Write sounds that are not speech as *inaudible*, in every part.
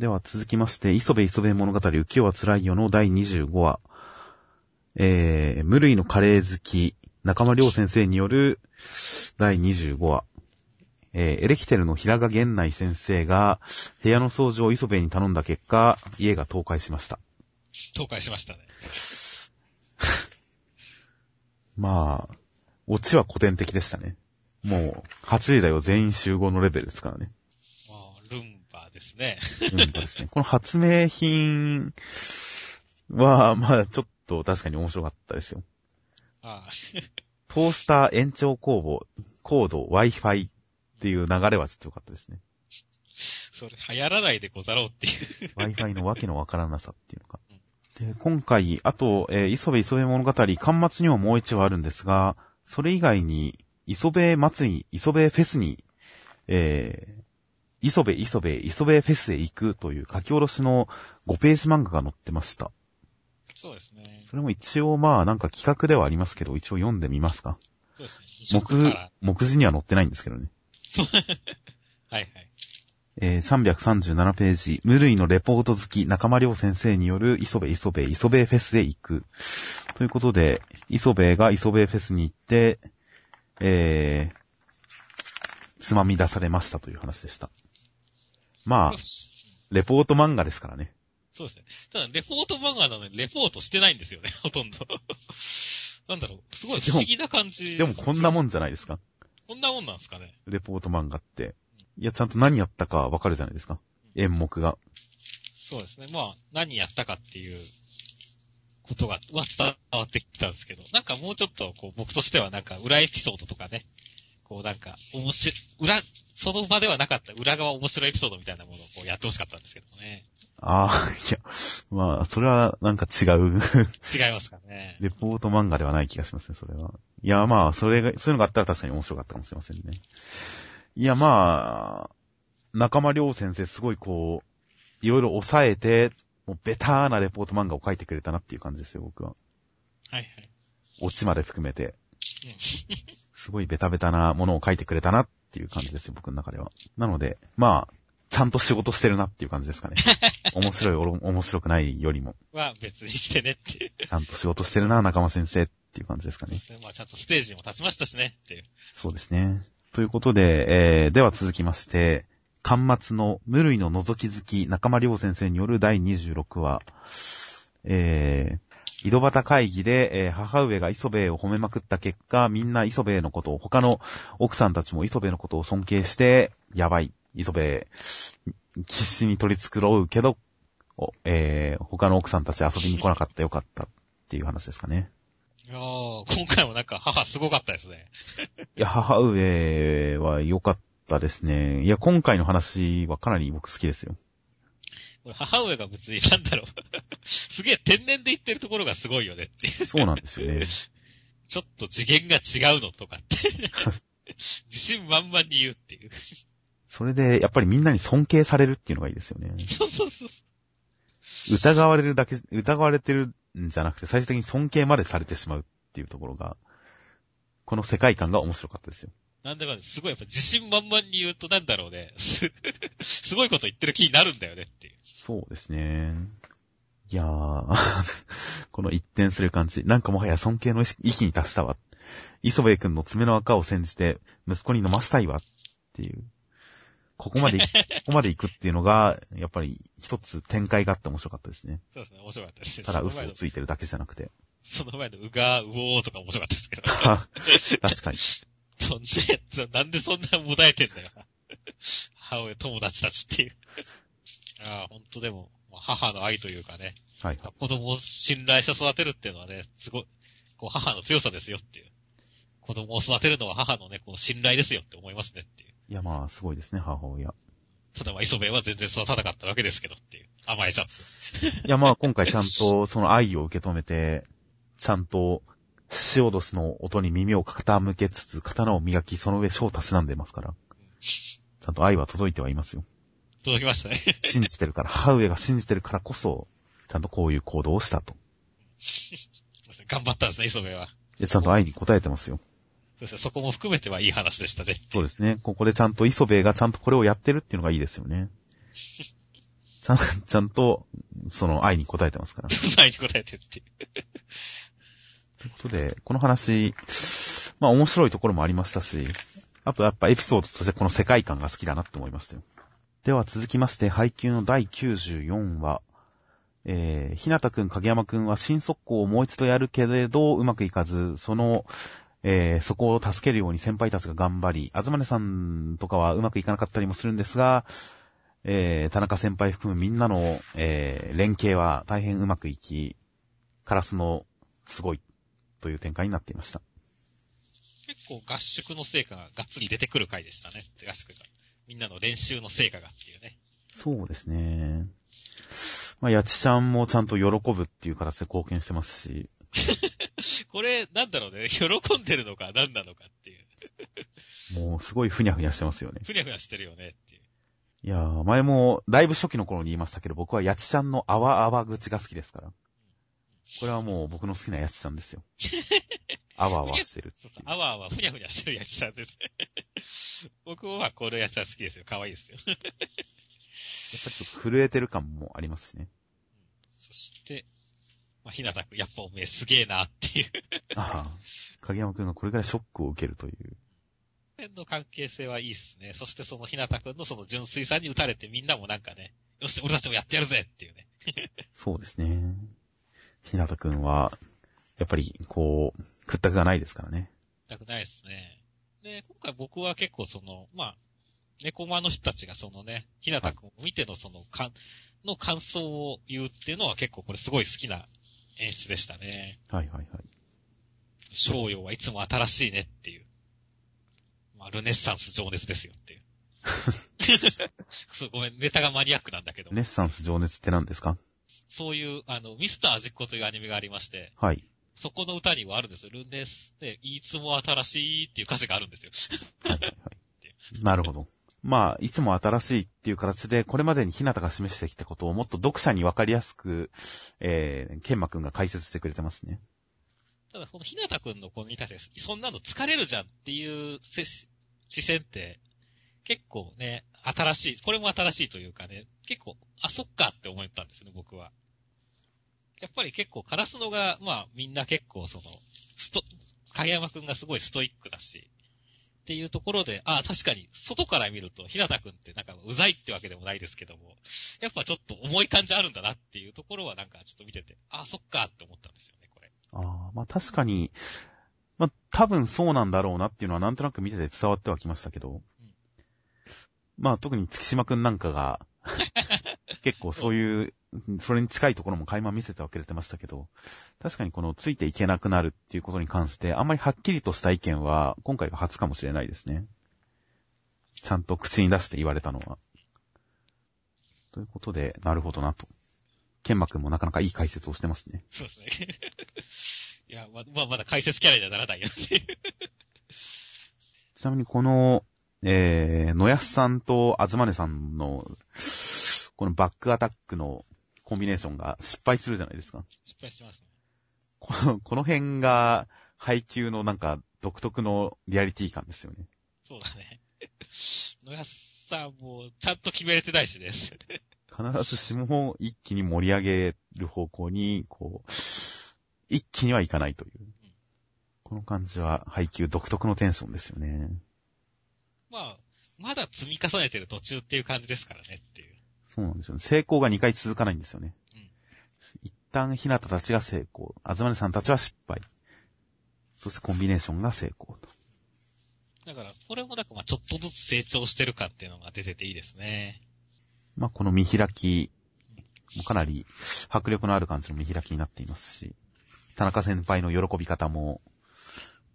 では続きまして、磯部磯部物語浮世は辛いよの第25話。えー、無類のカレー好き、中間良先生による第25話。えー、エレキテルの平賀源内先生が部屋の掃除を磯部に頼んだ結果、家が倒壊しました。倒壊しましたね。*laughs* まあ、オチは古典的でしたね。もう、8時だよ全員集合のレベルですからね。ですね。うん、ですね。この発明品は、まあ、ちょっと確かに面白かったですよ。ああトースター延長工房、コード、Wi-Fi っていう流れはちょっと良かったですね。それ流行らないでござろうっていう。Wi-Fi のわけのわからなさっていうのか。で、今回、あと、えー磯部磯部物語、端末にももう一話あるんですが、それ以外に、磯部祭り、磯部フェスに、えー、磯部磯部磯部フェスへ行くという書き下ろしの5ページ漫画が載ってました。そうですね。それも一応まあなんか企画ではありますけど、一応読んでみますか。そうですね。目目次には載ってないんですけどね。*laughs* はいはい。えー、337ページ、無類のレポート好き、中間良先生による磯部磯部磯部フェスへ行く。ということで、磯部が磯部フェスに行って、えー、つまみ出されましたという話でした。まあ、*laughs* レポート漫画ですからね。そうですね。ただ、レポート漫画なのに、レポートしてないんですよね、*laughs* ほとんど。*laughs* なんだろう、すごい不思議な感じ。でもこんなもん。んじゃないですか？こんなもんなんですかね。レポート漫画って。いや、ちゃんと何やったかわかるじゃないですか？演目が。そうですね。まあ、何やったかっていうことが、は伝わってきたんですけど、なんかもうちょっと、こう、僕としてはなんか、裏エピソードとかね、こうなんか、面白い、裏、その場ではなかった裏側面白いエピソードみたいなものをこうやってほしかったんですけどね。ああ、いや、まあ、それはなんか違う。違いますかね。レポート漫画ではない気がしますね、それは。いや、まあ、それが、そういうのがあったら確かに面白かったかもしれませんね。いや、まあ、中間良先生すごいこう、いろいろ抑えて、もうベターなレポート漫画を書いてくれたなっていう感じですよ、僕は。はいはい。オチまで含めて。うんすごいベタベタなものを書いてくれたなっていう感じですよ、僕の中では。なので、まあ、ちゃんと仕事してるなっていう感じですかね。*laughs* 面白い、面白くないよりも、は別にしてねっていう。ちゃんと仕事してるな、仲間先生っていう感じですかねそうで。すね。まあちゃんとステージにも立ちましたしねっていう。そうですね。ということで、えー、では続きまして、端末の無類の覗き好き中間良先生による第26話、えー、井戸端会議で、えー母上が磯部を褒めまくった結果、みんな磯部のことを、他の奥さんたちも磯部のことを尊敬して、やばい、磯部、必死に取り繕うけど、おえー、他の奥さんたち遊びに来なかったよかったっていう話ですかね。いやー、今回もなんか母すごかったですね。*laughs* いや、母上は良かったですね。いや、今回の話はかなり僕好きですよ。これ母上が別になんだろう。すげえ天然で言ってるところがすごいよねっていう。そうなんですよね。*laughs* ちょっと次元が違うのとかって。*laughs* 自信満々に言うっていう。それで、やっぱりみんなに尊敬されるっていうのがいいですよね。そうそうそう。疑われるだけ、疑われてるんじゃなくて、最終的に尊敬までされてしまうっていうところが、この世界観が面白かったですよ。なんだかね、すごいやっぱ自信満々に言うとなんだろうね。す *laughs* すごいこと言ってる気になるんだよねっていう。そうですね。いやー、*laughs* この一転する感じ。なんかもはや尊敬の域に達したわ。磯部君の爪の赤を煎じて、息子に飲ませたいわ。っていう。ここまで、*laughs* ここまで行くっていうのが、やっぱり一つ展開があって面白かったですね。そうですね、面白かったですね。ただ嘘をついてるだけじゃなくて。その前のうが、うおーとか面白かったですけど。*laughs* 確かに。そんで、なんでそんなもだえてんだよ。母親友達たちっていう。ああ、ほんとでも、母の愛というかね、はいはい。子供を信頼して育てるっていうのはね、すごい、こう母の強さですよっていう。子供を育てるのは母のね、こう信頼ですよって思いますねっていう。いやまあ、すごいですね、母親。ただまあ、磯部は全然育たなかったわけですけどっていう。甘えちゃって。*laughs* いやまあ、今回ちゃんとその愛を受け止めて、ちゃんと、塩年の音に耳を傾けつつ、刀を磨き、その上章をたしなんでますから。ちゃんと愛は届いてはいますよ。届きましたね。信じてるから、母上が信じてるからこそ、ちゃんとこういう行動をしたと。頑張ったんですね、磯部は。で、ちゃんと愛に応えてますよ。そうですね、そこも含めてはいい話でしたね。そうですね。ここでちゃんと磯部がちゃんとこれをやってるっていうのがいいですよね。*laughs* ちゃん、ちゃんと、その愛に応えてますから。*laughs* 愛に答えてっていう。ということで、この話、まあ面白いところもありましたし、あとやっぱエピソードとしてこの世界観が好きだなって思いましたよ。では続きまして、配給の第94話。えー、ひなたくん、影山くんは新速攻をもう一度やるけれど、うまくいかず、その、えー、そこを助けるように先輩たちが頑張り、あずまねさんとかはうまくいかなかったりもするんですが、えー、田中先輩含むみんなの、えー、連携は大変うまくいき、カラスのすごいという展開になっていました。結構合宿の成果ががっつり出てくる回でしたね。合宿が。みんなの練習の成果がっていうね。そうですね。まあ、やちちゃんもちゃんと喜ぶっていう形で貢献してますし。*laughs* これ、なんだろうね。喜んでるのか何なのかっていう。もうすごいふにゃふにゃしてますよね。ふにゃふにゃしてるよねっていう。いやー、前も、だいぶ初期の頃に言いましたけど、僕はやちちゃんのあわあわ口が好きですから。これはもう僕の好きなやちちゃんですよ。*laughs* あわあわしてるっていう。あわあわふにゃふにゃしてるやつなんですね。僕はこのやつは好きですよ。可愛いですよ。やっぱりちょっと震えてる感もありますしね。そして、まあ、ひなたくん、やっぱおめえすげえなっていう。ああ。影山くんがこれからショックを受けるという。辺の関係性はいいっすね。そしてそのひなたくんのその純粋さに打たれてみんなもなんかね、よし、俺たちもやってやるぜっていうね。そうですね。ひなたくんは、やっぱり、こう、屈託がないですからね。たくないですね。で、今回僕は結構その、まあ、猫間の人たちがそのね、ひなたくんを見てのその、かん、の感想を言うっていうのは結構これすごい好きな演出でしたね。はいはいはい。商用はいつも新しいねっていう。まあ、ルネッサンス情熱ですよっていう。*laughs* そう、ごめん、ネタがマニアックなんだけど。ネッサンス情熱って何ですか？そういう、あの、ミスター実行というアニメがありまして、はい。そこの歌にはあるんですよ。ルネスで、いつも新しいっていう歌詞があるんですよ。はいはいはい。なるほど。まあ、いつも新しいっていう形で、これまでにひなたが示してきたことをもっと読者にわかりやすく、えー、ケンマくんが解説してくれてますね。ただ、このひなたくんの子に対して、そんなの疲れるじゃんっていうせ視線って、結構ね、新しい、これも新しいというかね、結構、あ、そっかって思ったんですね、僕は。やっぱり結構、カラスノが、まあ、みんな結構その、スト、影山くんがすごいストイックだし、っていうところで、あ、確かに、外から見ると、ひなたくんってなんか、うざいってわけでもないですけども、やっぱちょっと重い感じあるんだなっていうところはなんかちょっと見てて、あ、そっかって思ったんですよね、これ。ああ、まあ確かに、まあ多分そうなんだろうなっていうのはなんとなく見てて伝わってはきましたけど、まあ特に月島くんなんかが、*laughs* 結構そういう、それに近いところも垣間見せてはくれてましたけど、確かにこのついていけなくなるっていうことに関して、あんまりはっきりとした意見は、今回が初かもしれないですね。ちゃんと口に出して言われたのは。ということで、なるほどなと。ケンマくんもなかなかいい解説をしてますね。そうですね。*laughs* いや、ま、まあ、まだ解説キャラにはならないよ。ちなみにこの、えー、野安さんとあずまねさんの、このバックアタックのコンビネーションが失敗するじゃないですか。失敗してますね。この、この辺が配給のなんか独特のリアリティ感ですよね。そうだね。*laughs* 野安さんも、ちゃんと決めれてないしね。必ずしも一気に盛り上げる方向に、こう、一気にはいかないという。この感じは配給独特のテンションですよね。まあ、まだ積み重ねてる途中っていう感じですからねっていう。そうなんですよね。成功が2回続かないんですよね。うん一旦ひなたたちが成功。あずまねさんたちは失敗。そしてコンビネーションが成功と。だから、これもなんかまあちょっとずつ成長してる感っていうのが出てていいですね。まあ、この見開き、もかなり迫力のある感じの見開きになっていますし、田中先輩の喜び方も、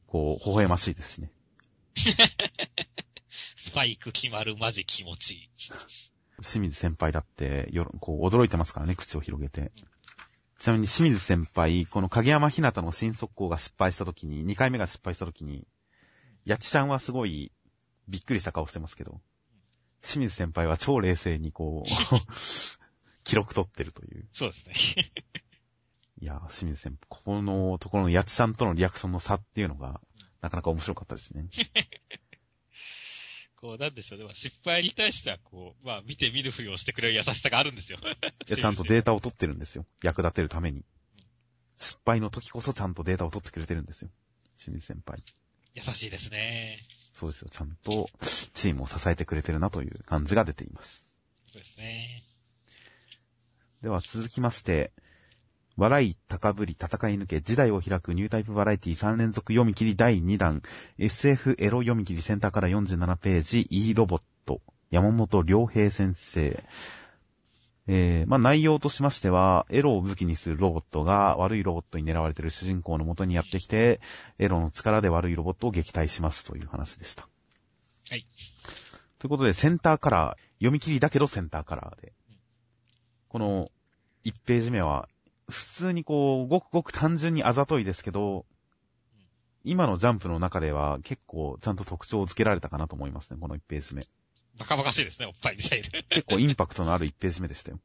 こう、微笑ましいですしね。*laughs* スパイク決まるマジ気持ちいい。清水先輩だって、よろ、こう、驚いてますからね、口を広げて。ちなみに清水先輩、この影山ひなたの新速攻が失敗した時に、2回目が失敗した時に、やちちゃんはすごい、びっくりした顔してますけど、清水先輩は超冷静にこう、*laughs* 記録取ってるという。そうですね。*laughs* いやー、清水先輩、ここのところのやちちゃんとのリアクションの差っていうのが、なかなか面白かったですね。*laughs* こう、なんでしょうね。まあ失敗に対しては、こう、まあ、見て見ぬふりをしてくれる優しさがあるんですよ。いや、*laughs* ちゃんとデータを取ってるんですよ。役立てるために。失敗の時こそちゃんとデータを取ってくれてるんですよ。清水先輩。優しいですね。そうですよ。ちゃんとチームを支えてくれてるなという感じが出ています。そうですね。では続きまして、笑い、高ぶり、戦い抜け、時代を開くニュータイプバラエティ3連続読み切り第2弾、SF エロ読み切りセンターから47ページ、E ロボット、山本良平先生。えー、まあ、内容としましては、エロを武器にするロボットが悪いロボットに狙われている主人公の元にやってきて、エロの力で悪いロボットを撃退しますという話でした。はい。ということで、センターカラー、読み切りだけどセンターカラーで。この1ページ目は、普通にこう、ごくごく単純にあざといですけど、今のジャンプの中では結構ちゃんと特徴をつけられたかなと思いますね、この1ページ目。バカバカしいですね、おっぱいミサイル。結構インパクトのある1ページ目でしたよ。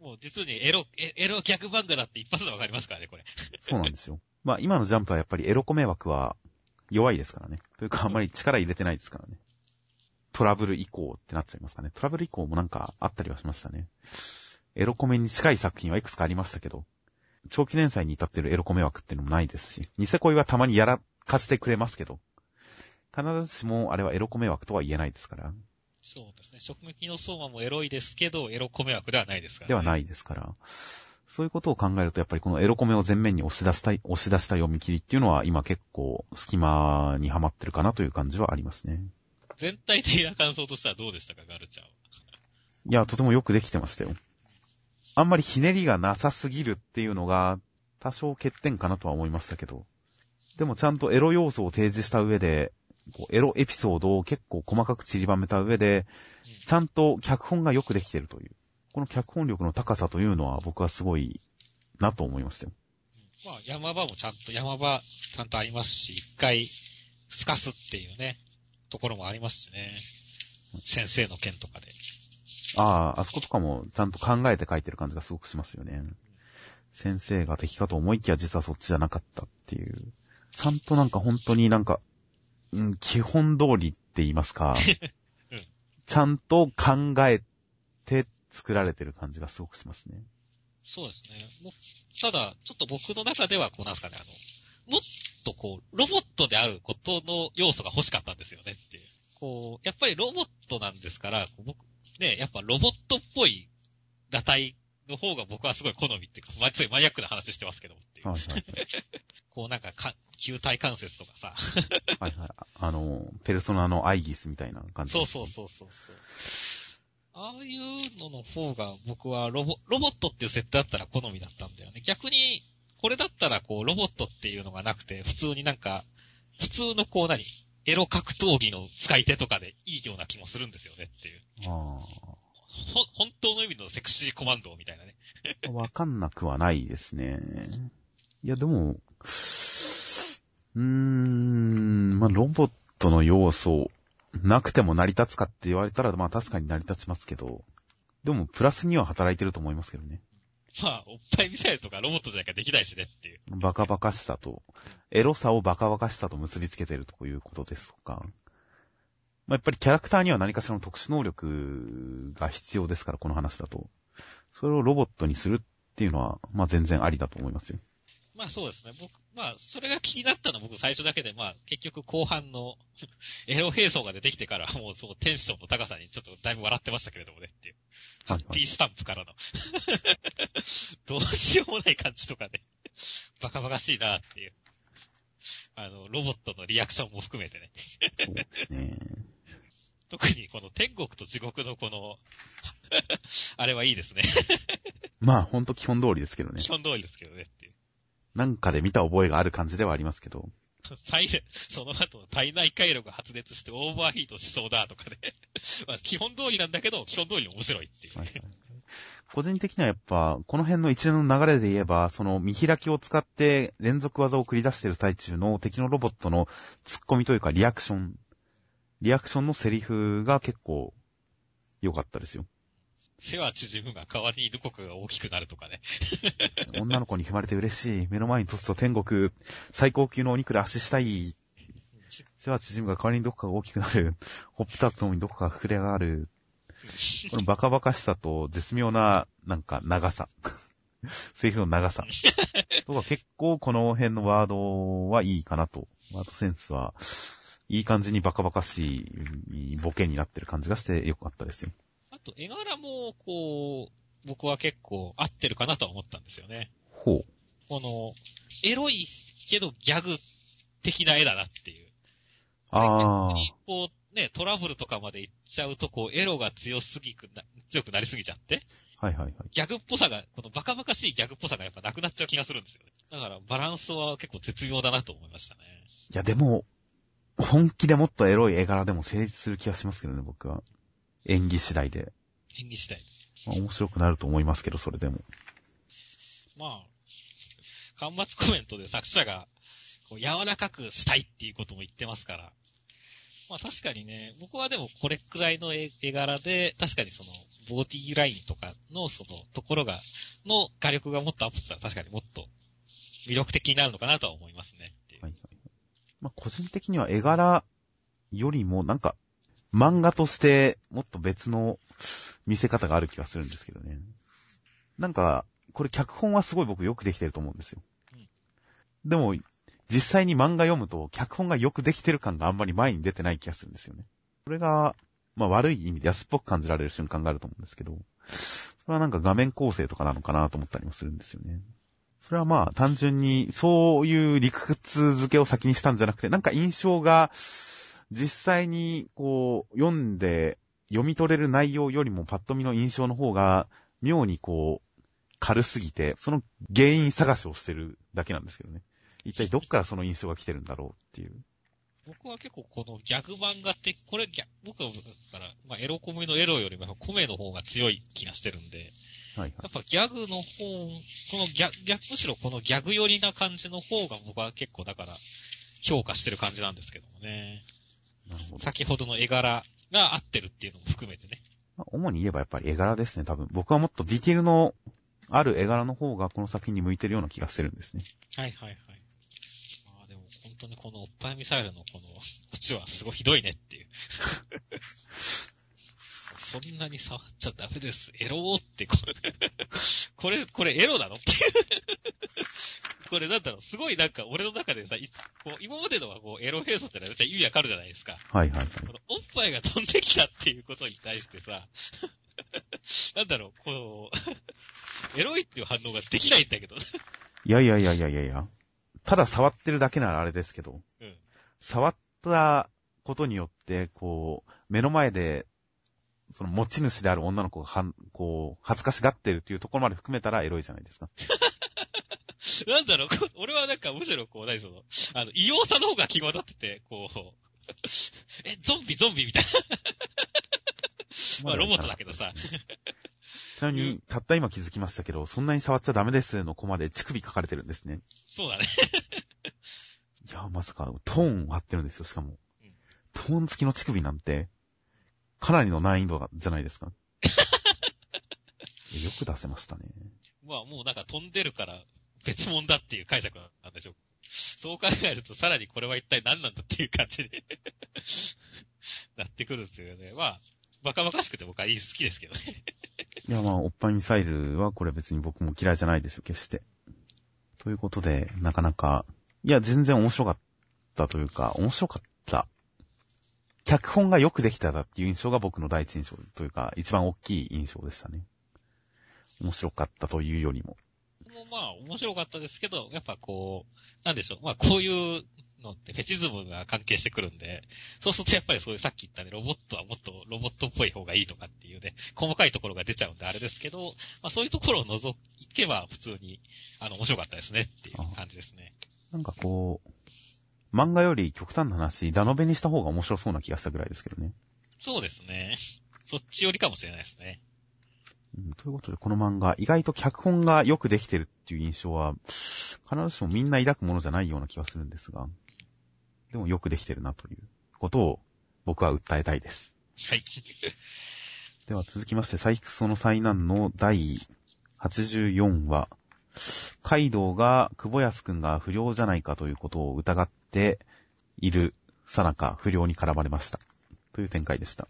もう実にエロ、エエロ逆漫画だって一発でわかりますからね、これ。そうなんですよ。まあ今のジャンプはやっぱりエロコメ枠は弱いですからね。というかあんまり力入れてないですからね。トラブル以降ってなっちゃいますかね。トラブル以降もなんかあったりはしましたね。エロコメに近い作品はいくつかありましたけど、長期連載に至ってるエロコメ枠っていうのもないですし、ニセ恋はたまにやらかしてくれますけど、必ずしもあれはエロコメ枠とは言えないですから、そうですね。食撃の相馬もエロいですけど、エロコメ枠ではないですから、ね。ではないですから、そういうことを考えるとやっぱりこのエロコメを前面に押し出したい、押し出した読み切りっていうのは今結構隙間にはまってるかなという感じはありますね。全体的な感想としてはどうでしたか、ガルちゃんは。いや、とてもよくできてましたよ。あんまりひねりがなさすぎるっていうのが、多少欠点かなとは思いましたけど。でもちゃんとエロ要素を提示した上で、エロエピソードを結構細かく散りばめた上で、ちゃんと脚本がよくできてるという。この脚本力の高さというのは僕はすごいなと思いましたよ。まあ、山場もちゃんと、山場ちゃんとありますし、一回、透かすっていうね、ところもありますしね。先生の件とかで。ああ、あそことかもちゃんと考えて書いてる感じがすごくしますよね。先生が敵かと思いきや実はそっちじゃなかったっていう。ちゃんとなんか本当になんか、うん、基本通りって言いますか、うんちゃんと考えて作られてる感じがすごくしますね。そうですね。ただ、ちょっと僕の中では、こうなんですかね、あの、もっとこう、ロボットであることの要素が欲しかったんですよねっていう。こう、やっぱりロボットなんですから、僕、ね、やっぱロボットっぽい裸体の方が僕はすごい好みっていうか、まあ、すごいマニアックな話してますけどもっていう。はいはい。*laughs* こうなんかか、球体関節とかさ。はいはい。あの、ペルソナのアイギスみたいな感じ。そうそうそうそうそう。ああいうのの方が僕はロボ、ロボットっていう設定だったら好みだったんだよね。逆に、これだったらこう、ロボットっていうのがなくて、普通になんか、普通のこう何エロ格闘技の使い手とかでいいような気もするんですよねっていう。あほ、*laughs* 本当の意味のセクシーコマンドみたいなね。あ。*laughs* わかんなくはないですね。いや、でも、うーん、まあ、ロボットの要素、なくても成り立つかって言われたら、まあ確かに成り立ちますけど、でもプラスには働いてると思いますけどね。まあ、おっぱいミサイルとかロボットじゃなきゃできないしねっていう。バカバカしさと、エロさをバカバカしさと結びつけてるということですとか。まあ、やっぱりキャラクターには何かしらの特殊能力が必要ですから、この話だと。それをロボットにするっていうのは、まあ全然ありだと思いますよ。まあそうですね。僕、まあ、それが気になったのは僕最初だけで、まあ、結局後半の *laughs* エロ並走が出てきてから、もうそうテンションの高さにちょっとだいぶ笑ってましたけれどもねっていう。ハはいはいッピースタンプからの。*laughs* どうしようもない感じとかね。バカバカしいなっていう。あの、ロボットのリアクションも含めてね。そうですね。特にこの天国と地獄のこの、*laughs* あれはいいですね。まあほんと基本通りですけどね基。本通りですけどね。なんかで見た覚えがある感じではありますけど。体 *laughs* その後、体内回路が発熱してオーバーヒートしそうだとかね。*laughs* まあ、基本通りなんだけど、基本通りに面白いっていう。はいはい個人的にはやっぱ、この辺の一連の流れで言えば、その見開きを使って連続技を繰り出している最中の敵のロボットの突っ込みというかリアクション。リアクションのセリフが結構良かったですよ。背は縮むが代わりにどこかが大きくなるとかね。女の子に踏まれて嬉しい。目の前に立つと天国、最高級のお肉で足したい。背は縮むが代わりにどこかが大きくなる。ほっぺたつともにどこかが膨れ上がる。このバカバカしさと絶妙な、なんか、長さ。セリフの長さ。とか結構この辺のワードはいいかなと。ワードセンスは、いい感じにバカバカしいボケになってる感じがしてよかったですよ。あと、絵柄も、こう、僕は結構合ってるかなとは思ったんですよね。ほう。この、エロいけどギャグ的な絵だなっていう。あ逆にこう、ね、トラブルとかまで行っちゃうと、こう、エロが強すぎくな、強くなりすぎちゃって、あ。はいはいはい。ギャグっぽさが、このバカバカしいギャグっぽさがやっぱなくなっちゃう気がするんですよね。だから、バランスは結構絶妙だなと思いましたね。いやでも、本気でもっとエロい絵柄でも成立する気がしますけどね、僕は。演技次第で。演技次第。まあ、面白くなると思いますけど、それでも。まあ、端末コメントで作者が、こう、柔らかくしたいっていうことも言ってますから。まあ確かにね、僕はでもこれくらいの絵絵柄で、確かにその、ボディラインとかのその、ところが、の画力がもっとアップしたら確かにもっと魅力的になるのかなとは思いますね。はいはい。まあ、個人的には絵柄よりも、なんか、漫画としてもっと別の見せ方がある気がするんですけどね。なんか、これ脚本はすごい僕よくできてると思うんですよ。でも、実際に漫画読むと、脚本がよくできてる感があんまり前に出てない気がするんですよね。それが、まあ悪い意味で安っぽく感じられる瞬間があると思うんですけど、それはなんか画面構成とかなのかなと思ったりもするんですよね。それはまあ単純にそういう理屈付けを先にしたんじゃなくて、なんか印象が実際にこう読んで読み取れる内容よりもパッと見の印象の方が妙にこう軽すぎて、その原因探しをしてるだけなんですけどね。一体どっからその印象が来てるんだろうっていう。僕は結構このギャグ漫画って、これギャ、僕はだから、まあエロコミのエロよりもコメの方が強い気がしてるんで、はいはい。やっぱギャグの方、このギャ、逆、むしろこのギャグ寄りな感じの方が僕は結構だから評価してる感じなんですけどもね。なるほど。先ほどの絵柄が合ってるっていうのも含めてね。まあ主に言えばやっぱり絵柄ですね、多分。僕はもっとディテールのある絵柄の方がこの作品に向いてるような気がしてるんですね。はいはいはい。まあでも本当にこのおっぱいミサイルのこの、こっちはすごいひどいねっていう。そんなに触っちゃダメです。エローってこれ、これ、これエロなのっていう。これなんだろう、すごいなんか俺の中でさ、いつこう今までのはこうエロ映像ってのは意味わかるじゃないですか。はいはいはい。このおっぱいが飛んできたっていうことに対してさ、*laughs* なんだろう、こう、*laughs* エロいっていう反応ができないんだけど。いやいやいやいやいやいや。ただ触ってるだけならあれですけど、うん。触ったことによって、こう、目の前で、その持ち主である女の子がはん、こう、恥ずかしがってるっていうところまで含めたらエロいじゃないですか。*laughs* *laughs* なんだろう、俺はなんかむしろこう、何その、あの、異様さの方が際立ってて、こう、*laughs* え、ゾンビゾンビみたいな。まあロボットだけどさ。ちなみに、たった今気づきましたけど、そんなに触っちゃダメですのコマで乳首書かれてるんですね。そうだね。いや、まさか、トーンを貼ってるんですよ、しかもうん。トーン付きの乳首なんて、かなりの難易度がじゃないですか。*laughs* よく出せましたね。まあもうなんか飛んでるから別物だっていう解釈なんでしょう。そう考えるとさらにこれは一体何なんだっていう感じに *laughs* なってくるんですよね。まあ、バカバカしくて僕はいい好きですけどね。いや、まあ、おっぱいミサイルはこれ別に僕も嫌いじゃないですよ、決して。ということで、なかなか、いや、全然面白かったというか、面白かった。脚本がよくできただっていう印象が僕の第一印象というか、一番大きい印象でしたね。面白かったというよりも。もうまあ面白かったですけど、やっぱこう、なんでしょう。まあこういうのってフェチズムが関係してくるんで、そうするとやっぱりそういうさっき言ったね、ロボットはもっとロボットっぽい方がいいとかっていうね、細かいところが出ちゃうんであれですけど、まあそういうところを除けば普通に、あの面白かったですねっていう感じですね。なんかこう、漫画より極端な話、ダノベにした方が面白そうな気がしたぐらいですけどね。そうですね。そっち寄りかもしれないですね。うんということで、この漫画、意外と脚本がよくできてるっていう印象は、必ずしもみんな抱くものじゃないような気がするんですが、でもよくできてるなということを僕は訴えたいです。はい。*laughs* では続きまして、サイクソの災難の第84話、カイドウが久保安くんが不良じゃないかということを疑っているさなか不良に絡まれました。という展開でした。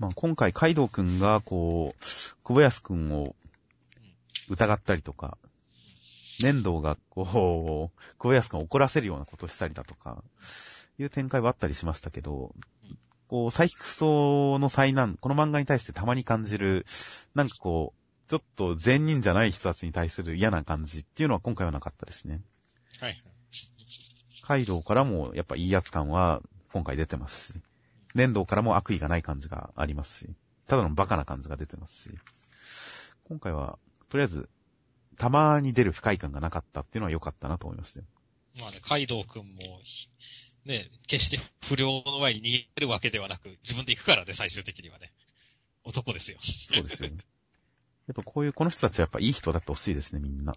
まあ、今回、カイドウくんが、こう、小林くんを疑ったりとか、粘土が、こう、小林くんを怒らせるようなことをしたりだとか、いう展開はあったりしましたけど、こう、サイキクソの災難、この漫画に対してたまに感じる、なんかこう、ちょっと善人じゃない人たちに対する嫌な感じっていうのは今回はなかったですね。はい。カイドウからもやっぱいいやつ感は今回出てますし、粘土からも悪意がない感じがありますし、ただのバカな感じが出てますし、今回は、とりあえず、たまに出る不快感がなかったっていうのは良かったなと思いましたよ。まあね、カイドウくんも、ね、決して不良の前に逃げるわけではなく、自分で行くからね、最終的にはね。男ですよ。そうですよ。やっぱこういう、この人たちはやっぱいい人だってほしいですね、みんな。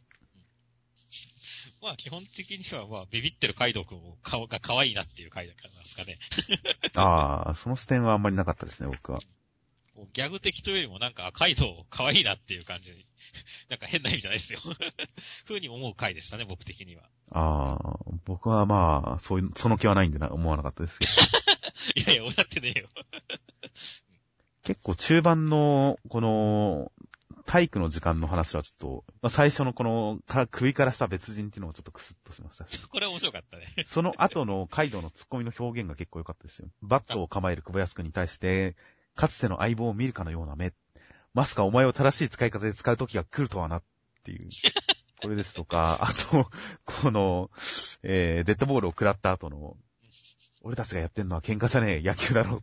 まあ基本的にはまあビビってるカイドウくんを顔が可愛いなっていう回だからですかね。*laughs* ああ、その視点はあんまりなかったですね、僕は。ギャグ的というよりもなんか、あカイドウ可愛いなっていう感じに。*laughs* なんか変な意味じゃないですよ。*laughs* 風に思う回でしたね、僕的には。ああ、僕はまあ、そういう、その気はないんでな、思わなかったですけど。いやいや、俺だってねえよ。結構中盤の、この、体育の時間の話はちょっと、まあ最初のこの、から首からした別人っていうのもちょっとクスッとしましたし。*laughs* これ面白かったね。その後のカイドウのツッコミの表現が結構良かったですよ。バットを構える小林くんに対して、かつての相棒を見るかのような目。まさかお前を正しい使い方で使う時が来るとはなっていう。これですとか、あと、この、えー、デッドボールを食らった後の、俺たちがやってんのは喧嘩じゃねえ、野球だろ。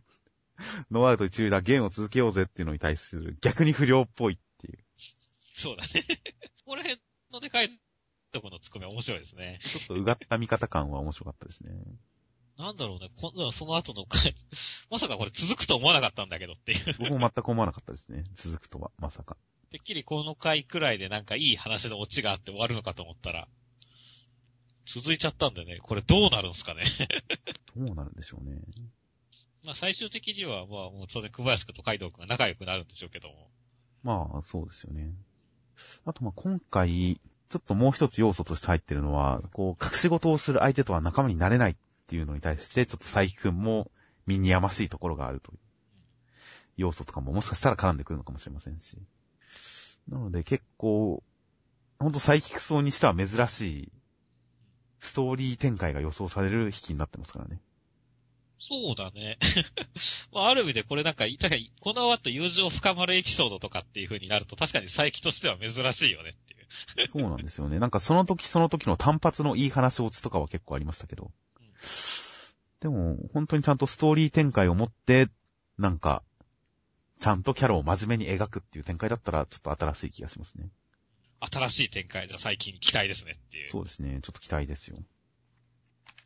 ノーアウト一塁だ、ゲームを続けようぜっていうのに対する逆に不良っぽい。そうだね。*laughs* これのでかいとこのツッコミは面白いですね。ちょっとうがった見方感は面白かったですね。なんだろうね、今度はその後の回、*laughs* まさかこれ続くと思わなかったんだけどっていう。僕も全く思わなかったですね。続くとは、まさか。てっきりこの回くらいでなんかいい話のオチがあって終わるのかと思ったら、続いちゃったんでね、これどうなるんすかね。*laughs* どうなるんでしょうね。まあ最終的には、まあもう当然小林くんとカイドウくんが仲良くなるんでしょうけども。まあ、そうですよね。あと、まあ、今回、ちょっともう一つ要素として入ってるのは、こう、隠し事をする相手とは仲間になれないっていうのに対して、ちょっと佐伯くんも身にやましいところがあるという要素とかももしかしたら絡んでくるのかもしれませんし。なので結構、ほんとサイキクソにしては珍しい、ストーリー展開が予想される引きになってますからね。そうだね。*laughs* まあある意味でこれなんか、確かにこの後友情深まるエピソードとかっていう風になると確かに佐伯としては珍しいよねっていう。*laughs* そうなんですよね。なんかその時その時の単発のいい話落ちとかは結構ありましたけど。うんでも、本当にちゃんとストーリー展開を持って、なんか、ちゃんとキャラを真面目に描くっていう展開だったら、ちょっと新しい気がしますね。新しい展開じゃ最近期待ですねっていう。そうですね。ちょっと期待ですよ。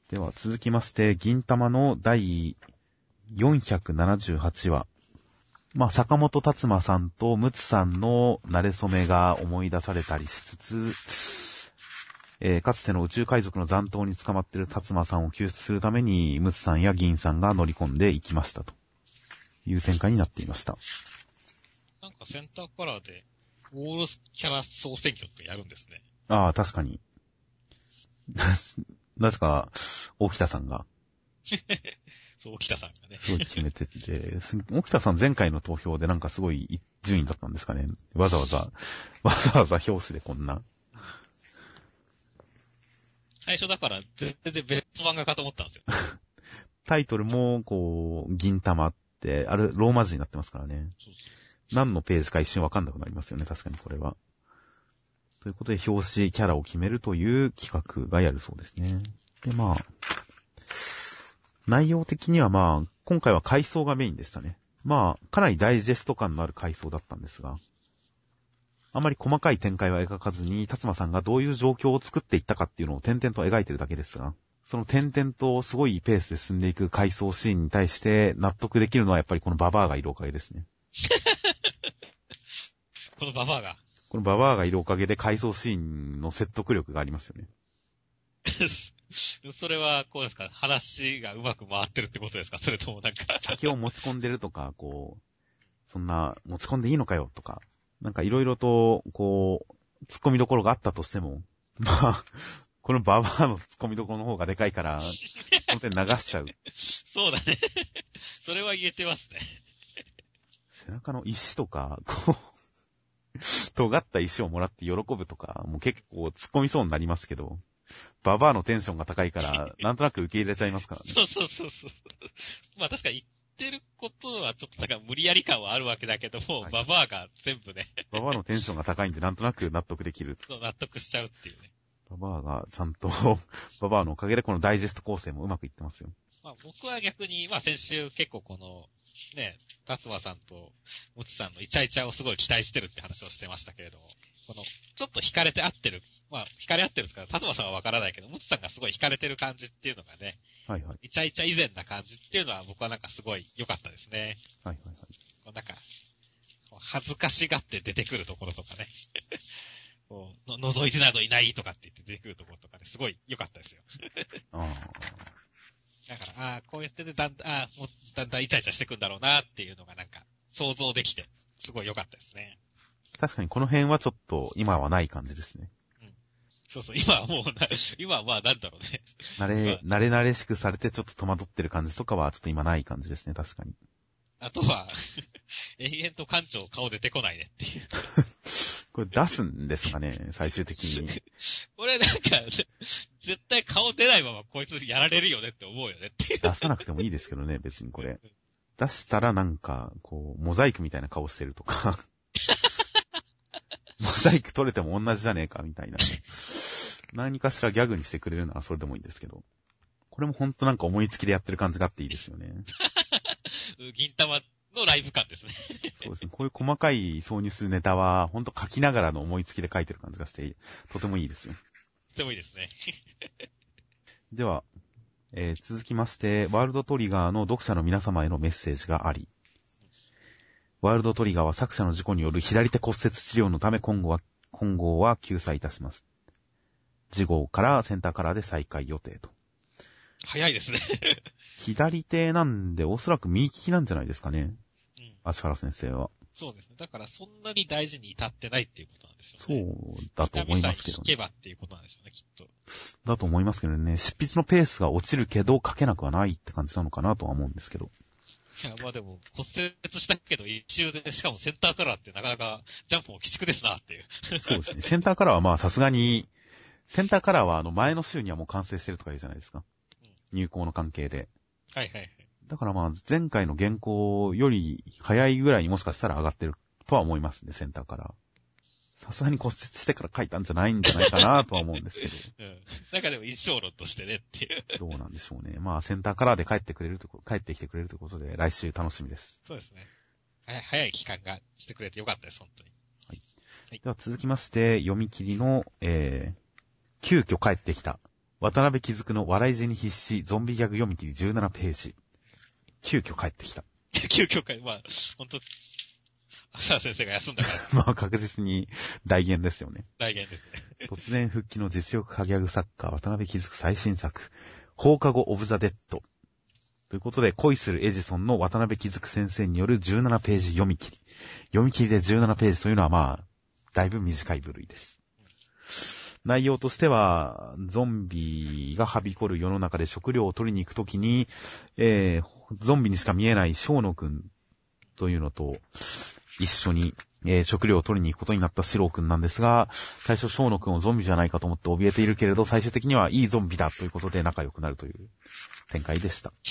では、続きまして、銀玉の第478話。まあ、坂本達馬さんとムツさんの慣れ初めが思い出されたりしつつ、えーかつての宇宙海賊の残党に捕まっている達馬さんを救出するために、ムツさんや銀さんが乗り込んでいきましたという展開になっていました。なんかセンターカラーで、ウォールキャラ総選挙ってやるんですね。ああ、確かに。なぜか、沖田さんが *laughs* そう、北さんがね。すごい決めてて、す沖田さん前回の投票でなんかすごい順位だったんですかね。わざわざ、*laughs* わざわざ表紙でこんな。最初だから全然別漫画かと思ったんですよ。*laughs* タイトルも、こう、銀玉って、あれ、ローマ字になってますからね。そうそう何のページか一瞬わかんなくなりますよね、確かにこれは。ということで、表紙キャラを決めるという企画がやるそうですね。で、まあ、内容的にはまあ、今回は回想がメインでしたね。まあ、かなりダイジェスト感のある回想だったんですが、あまり細かい展開は描かずに、達馬さんがどういう状況を作っていったかっていうのを点々と描いてるだけですが、その点々とすごいペースで進んでいく回想シーンに対して納得できるのはやっぱりこのババアがいるおかげですね。*laughs* このババアが？このババアがいるおかげで回想シーンの説得力がありますよね。*laughs* それは、こうですか？話がうまく回ってるってことですか？それともなんか。酒を持ち込んでるとか、こう、そんな持ち込んでいいのかよとか、なんかいろいろと、こう、突っ込みどころがあったとしても、*laughs* まあ、このババアの突っ込みどころの方がでかいから、本当に流しちゃう。そうだね。それは言えてますね。背中の石とか、こう、*laughs* 尖った石をもらって喜ぶとか、もう結構突っ込みそうになりますけど、ババアのテンションが高いから、なんとなく受け入れちゃいますからね。*laughs* そうそうそうそう。まあ確かに言ってることはちょっとなんか無理やり感はあるわけだけども、はいババアが全部ね、ババアのテンションが高いんで、なんとなく納得できる。納得しちゃうっていうね。ババアがちゃんと、*laughs* ババアのおかげでこのダイジェスト構成もうまくいってますよ。まあ僕は逆に、まあ先週結構この、ね、達馬さんとムツさんのイチャイチャをすごい期待してるって話をしてましたけれども、この、ちょっと惹かれて合ってる、まあ惹かれ合ってるんですから、達馬さんはわからないけど、ムツさんがすごい惹かれてる感じっていうのがね、はいはい。イチャイチャ以前な感じっていうのは僕はなんかすごい良かったですね。はいはいはい。こうなんか、恥ずかしがって出てくるところとかね。*laughs* こうの覗いてなどいないとかって言って出てくるところとかね、すごい良かったですよ。ああ。だから、ああ、こうやってね、だんだん、ああ、もうだんだんイチャイチャしてくんだろうなっていうのがなんか、想像できて、すごい良かったですね。確かにこの辺はちょっと今はない感じですね。そうそう、今はもうな、今はまあなんだろうね。慣れ、慣れ慣れしくされてちょっと戸惑ってる感じとかはちょっと今ない感じですね、確かに。あとは、*laughs* 永遠と館長顔出てこないねっていう。*laughs* これ出すんですかね、最終的に。*laughs* これなんか、絶対顔出ないままこいつやられるよねって思うよねっていう。出さなくてもいいですけどね、別にこれ。出したらなんか、こう、モザイクみたいな顔してるとか。*laughs* モザイク取れても同じじゃねえか、みたいな。何かしらギャグにしてくれるならそれでもいいんですけど。これもほんとなんか思いつきでやってる感じがあっていいですよね。銀玉のライブ感ですね。そうですね。こういう細かい挿入するネタは、ほんと書きながらの思いつきで書いてる感じがして、とてもいいですよ。とてもいいですね。*laughs* では、えー続きまして、ワールドトリガーの読者の皆様へのメッセージがあり、ワールドトリガーは作者の事故による左手骨折治療のため今後は、今後は救済いたします。次号からセンターカラーで再開予定と。早いですね。*laughs* 左手なんでおそらく右利きなんじゃないですかね。うん。足原先生は。そうですね。だからそんなに大事に至ってないっていうことなんでしょそうだと思いますけどね。引けばっていうことなんでしょうね、きっと。だと思いますけどね。執筆のペースが落ちるけど書けなくはないって感じなのかなとは思うんですけど。いや、まあでも、骨折したけど一周で、しかもセンターカラーってなかなかジャンプも鬼畜ですなっていう。そうですね。センターカラーはまあさすがに、センターカラーはあの前の週にはもう完成してるとか言うじゃないですか。入稿の関係で。はいはいはい。だからまあ前回の原稿より早いぐらいにもしかしたら上がってるとは思いますね、センターカラー。さすがに骨折してから書いたんじゃないんじゃないかなとは思うんですけ *laughs* うん。なんかでも印象論としてねっていう。ど、どうなんでしょうね。まあセンターカラーで帰ってくれるとこ、帰ってきてくれるということで来週楽しみです。そうですね。早い早い期間がしてくれてよかったです、本当に。では続きまして、読み切りの、えー、急遽帰ってきた。渡辺気づくの笑い死に必死、ゾンビギャグ読み切り17ページ。急遽帰ってきた。*laughs* 急遽会、まあ、本当芦原先生が休んだから *laughs* まあ確実に大言ですよね。大言ですね。突然復帰の実力派ギャグ作家、渡辺気づく最新作、放課後オブザ・デッド。ということで、恋するエジソンの渡辺気づく先生による17ページ読み切り。読み切りで17ページというのはまあ、だいぶ短い部類です。内容としては、ゾンビがはびこる世の中で食料を取りに行くときに、えー、ゾンビにしか見えないショーノ君というのと、一緒に、えー食料を取りに行くことになったシロー君なんですが、最初ショーノ君をゾンビじゃないかと思って怯えているけれど、最終的にはいいゾンビだということで仲良くなるという展開でした。*laughs*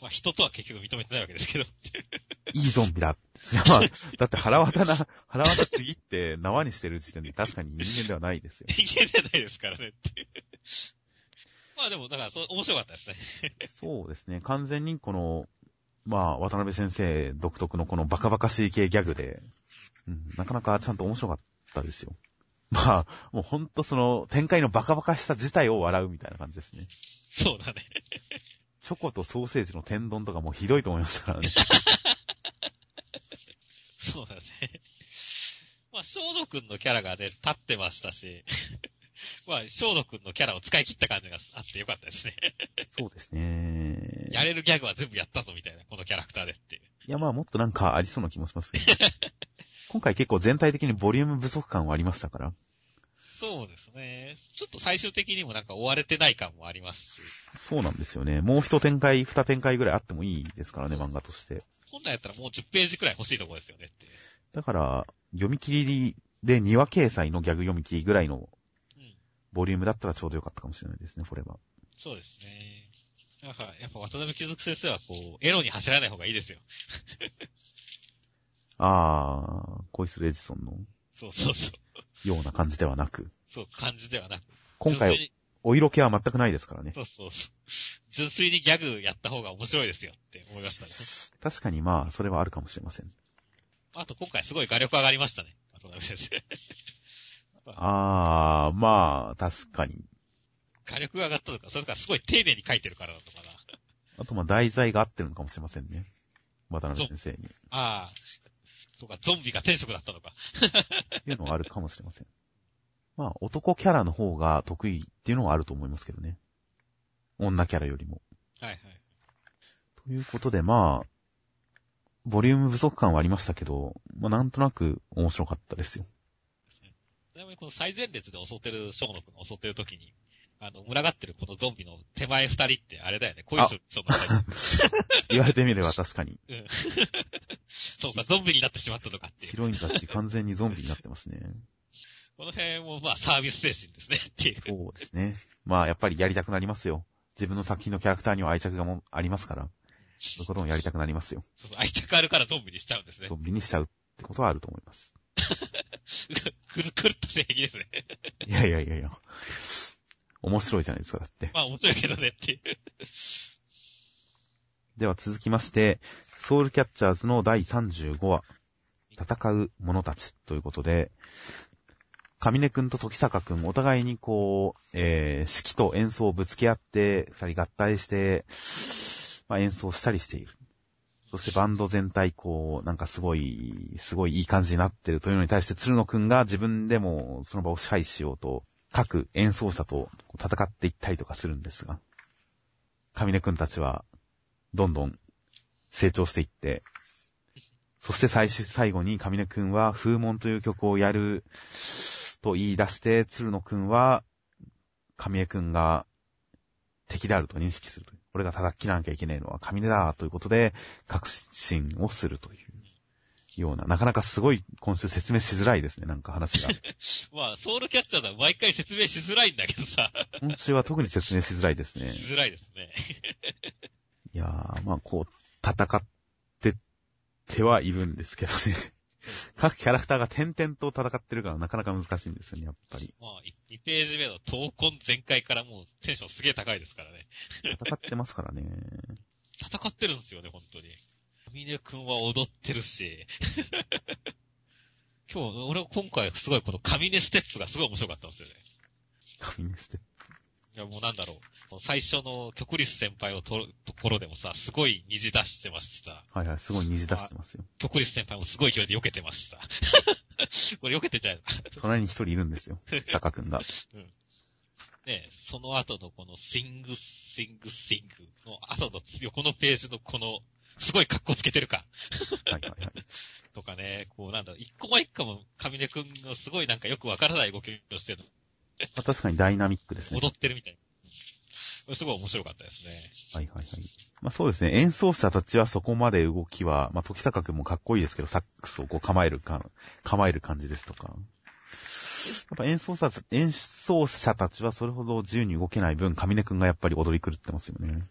まあ、人とは結局認めてないわけですけど。*laughs* いいゾンビだ。それはだって腹渡な、腹渡ちぎって縄にしてる時点で確かに人間ではないですよ。*laughs* 人間じゃないですからねってあでも、だから、そう、面白かったですね。そうですね。完全にこの、まあ、渡辺先生独特のこのバカバカしい系ギャグで、うん、なかなかちゃんと面白かったですよ。まあ、もうほんとその、展開のバカバカしさ自体を笑うみたいな感じですね。そうだね。チョコとソーセージの天丼とかもうひどいと思いましたからね。*laughs* そうだね。まあ、ショード君のキャラがね、立ってましたし、まあ、ショード君のキャラを使い切った感じがあってよかったですね。*laughs* そうですね。やれるギャグは全部やったぞみたいな、このキャラクターでっていや、まあもっとなんかありそうな気もしますけど。*laughs* 今回結構全体的にボリューム不足感はありましたから。そうですね。ちょっと最終的にもなんか追われてない感もありますし。そうなんですよね。もう一展開、二展開ぐらいあってもいいですからね、漫画として。本来やったらもう10ページくらい欲しいところですよねって。だから、読み切りで2話掲載のギャグ読み切りぐらいのうん。ボリュームだったらちょうどよかったかもしれないですね、これは。そうですね。なんか、やっぱ渡辺貴族先生はこう、エロに走らない方がいいですよ。*laughs* あー、恋するエジソンの？そうそうそう。ような感じではなく、そう、感じではなく。今回、お色気は全くないですからね。そうそうそう。純粋にギャグやった方が面白いですよって思いましたね。確かにまあ、それはあるかもしれません。あと今回すごい画力上がりましたね。渡辺先生。あー、まあ、確かに。画力が上がったとか、それとかすごい丁寧に書いてるからだとかな。あとまあ、題材が合ってるのかもしれませんね。渡辺先生に。ああ。とか、ゾンビが天職だったのか。いうのはあるかもしれません。まあ、男キャラの方が得意っていうのはあると思いますけどね。女キャラよりも。はいはい。ということで、まあ、ボリューム不足感はありましたけど、まあ、なんとなく面白かったですよ。ちなみにこの最前列で襲ってる小野くんが襲ってる時に、あの、群がってるこのゾンビの手前二人ってあれだよね。恋する、その言われてみれば確かに。うん。*laughs* そうか、ゾンビになってしまったとかっていう。ヒロインたち完全にゾンビになってますね。この辺もまあサービス精神ですねっていう。そうですね。まあ、やっぱりやりたくなりますよ。自分の作品のキャラクターには愛着がもありますから、そういうこともやりたくなりますよ。そうそう愛着あるからゾンビにしちゃうんですねゾ。ンビにしちゃうってことはあると思います。*laughs* *laughs* くるくるっと正義ですね。いやいやいやいや。面白いじゃないですか、だって。まあ面白いけどねっていう。では続きまして、ソウルキャッチャーズの第35話、戦う者たちということで、上根くんと時坂くん、お互いにこう、えー、指揮と演奏をぶつけ合って、二人合体して、まあ、演奏したりしている。そしてバンド全体、こう、なんかすごい、すごいいい感じになってるというのに対して、鶴野くんが自分でもその場を支配しようと、各演奏者と戦っていったりとかするんですが、上根くんたちは、どんどん成長していって、そして最終、最後に上根くんは風門という曲をやると言い出して、鶴野くんは上根くんが敵であると認識すると。俺が叩き切らなきゃいけないのは上根だということで、確信をするというような、なかなかすごい今週説明しづらいですね、なんか話が。*laughs* まあ、ソウルキャッチャーだ毎回説明しづらいんだけどさ。今週は特に説明しづらいですね。しづらいですね。*laughs* いやー、まあこう、戦ってってはいるんですけどね。*laughs* 各キャラクターが点々と戦ってるからなかなか難しいんですよね、やっぱり。まあ、2ページ目の闘魂全開からもうテンションすげえ高いですからね。戦ってますからね。*laughs* 戦ってるんですよね、本当に。ミネ君は踊ってるし。*laughs* 今日、俺今回すごいこのカミネステップがすごい面白かったんですよね。神ネステいやもうなんだろう。最初の極立先輩を取るところでもさ、すごい虹出してますしさ、はいはい、すごい虹出してますよ。極立先輩もすごい勢いで避けてますしさ。*laughs* これ避けてちゃう。隣に一人いるんですよ。*laughs* 坂くんが。ねその後のこのシング、シング、シングの後の横のページのこの、すごい格好つけてる感はいはいはい。*laughs* とかね、こうなんだろう、一個も一個も上根くんがすごいなんかよくわからない動きをしてるの、まあ、確かにダイナミックですね。踊ってるみたいな。すごい面白かったですね。はいはいはい。まあそうですね、演奏者たちはそこまで動きは、まあ時坂くんもかっこいいですけど、サックスをこう構えるか、構える感じですとか。やっぱ演奏者、演奏者たちはそれほど自由に動けない分、上根くんがやっぱり踊り狂ってますよね。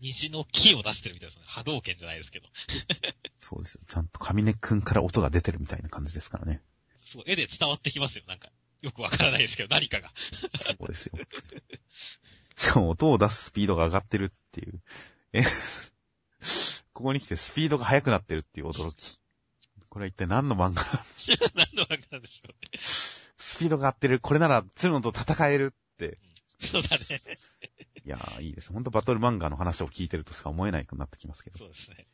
虹の木を出してるみたいですね。波動拳じゃないですけど。*laughs* そうですよ。ちゃんと上根くんから音が出てるみたいな感じですからね。すごい絵で伝わってきますよ。なんか、よくわからないですけど、何かが。そうですよ。*laughs* しかも音を出すスピードが上がってるっていう。え、ここに来てスピードが速くなってるっていう驚き。これは一体何の漫画？何の漫画なんでしょうね。スピードが上がってる。これなら鶴野と戦えるって。そうだね。いやー、いいです。ほんとバトル漫画の話を聞いてるとしか思えないくなってきますけど。そうですね。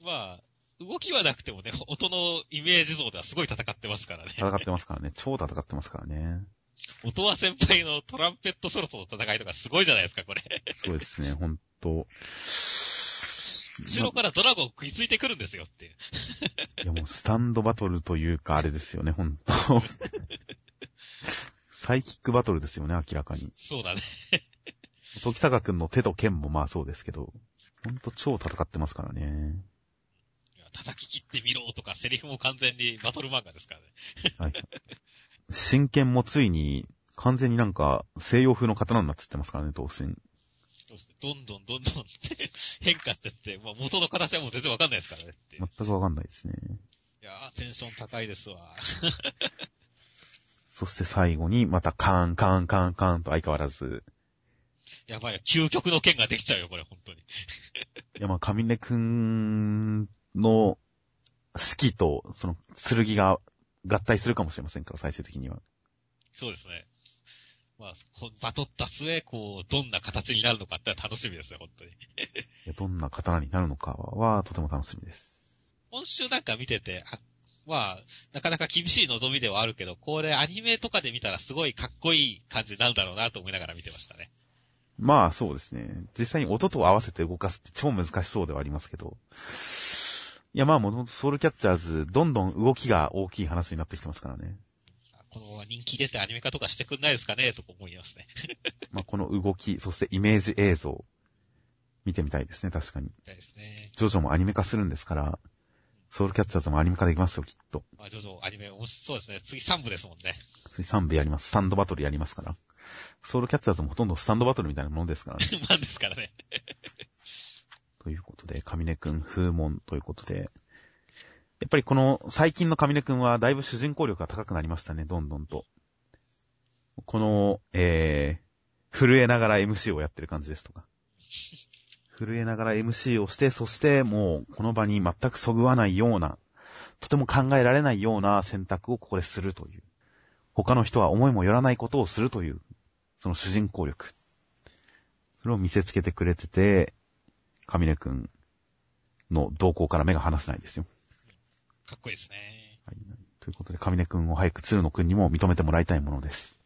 まあ、動きはなくてもね、*laughs* 音のイメージ像ではすごい戦ってますからね。戦ってますからね。超戦ってますからね。音羽先輩のトランペットソロとの戦いとかすごいじゃないですか、これ。そうですね、ほんと。後ろからドラゴン食いついてくるんですよっていう。*laughs* いやもうスタンドバトルというかあれですよね、ほんと。*laughs* サイキックバトルですよね、明らかに。そうだね。時坂くんの手と剣もまあそうですけど、ほんと超戦ってますからね。叩き切ってみろとか、セリフも完全にバトル漫画ですからね。はい。真剣もついに、完全になんか西洋風の刀になってってますからね、闘神。そうですね。どんどんどんどん変化してって、まあ元の形はもう全然わかんないですからね。全くわかんないですね。いやー、テンション高いですわ。*laughs* そして最後にまたカーンカーンカーンカーンと相変わらず、やばいよ。究極の剣ができちゃうよ、これ、本当に。いやまあ、上根くんの指揮とその剣が合体するかもしれませんから、最終的には。そうですね。まあ、バトった末、こう、どんな形になるのかって楽しみですね、本当に。*laughs* どんな刀になるのかはとても楽しみです。今週なんか見てて、あまあ、なかなか厳しい望みではあるけど、これアニメとかで見たらすごいかっこいい感じになるだろうなと思いながら見てましたね。まあそうですね。実際に音と合わせて動かすって超難しそうではありますけど。いやまあもともとソウルキャッチャーズ、どんどん動きが大きい話になってきてますからね。このまま人気出てアニメ化とかしてくんないですかね？とか思いますね。*laughs* まあこの動き、そしてイメージ映像、見てみたいですね、確かに。みたいですね。ジョジョもアニメ化するんですから、ソウルキャッチャーズもアニメ化できますよ、きっと。まあ、ジョジョアニメ面白そうですね。次3部ですもんね。次3部やります。スタンドバトルやりますから。ソウルキャッチャーズもほとんどスタンドバトルみたいなものですからね。*laughs* なんですからね。ということで、上根くん風門ということで、やっぱりこの最近の上根くんはだいぶ主人公力が高くなりましたね、どんどんと。この、えー、震えながら MC をやってる感じですとか。震えながら MC をして、そしてもうこの場に全くそぐわないような、とても考えられないような選択をここでするという。他の人は思いもよらないことをするという、その主人公力。それを見せつけてくれてて、上根くんの動向から目が離せないですよ。かっこいいですね。はい、ということで、上根くんを早く鶴野くんにも認めてもらいたいものです。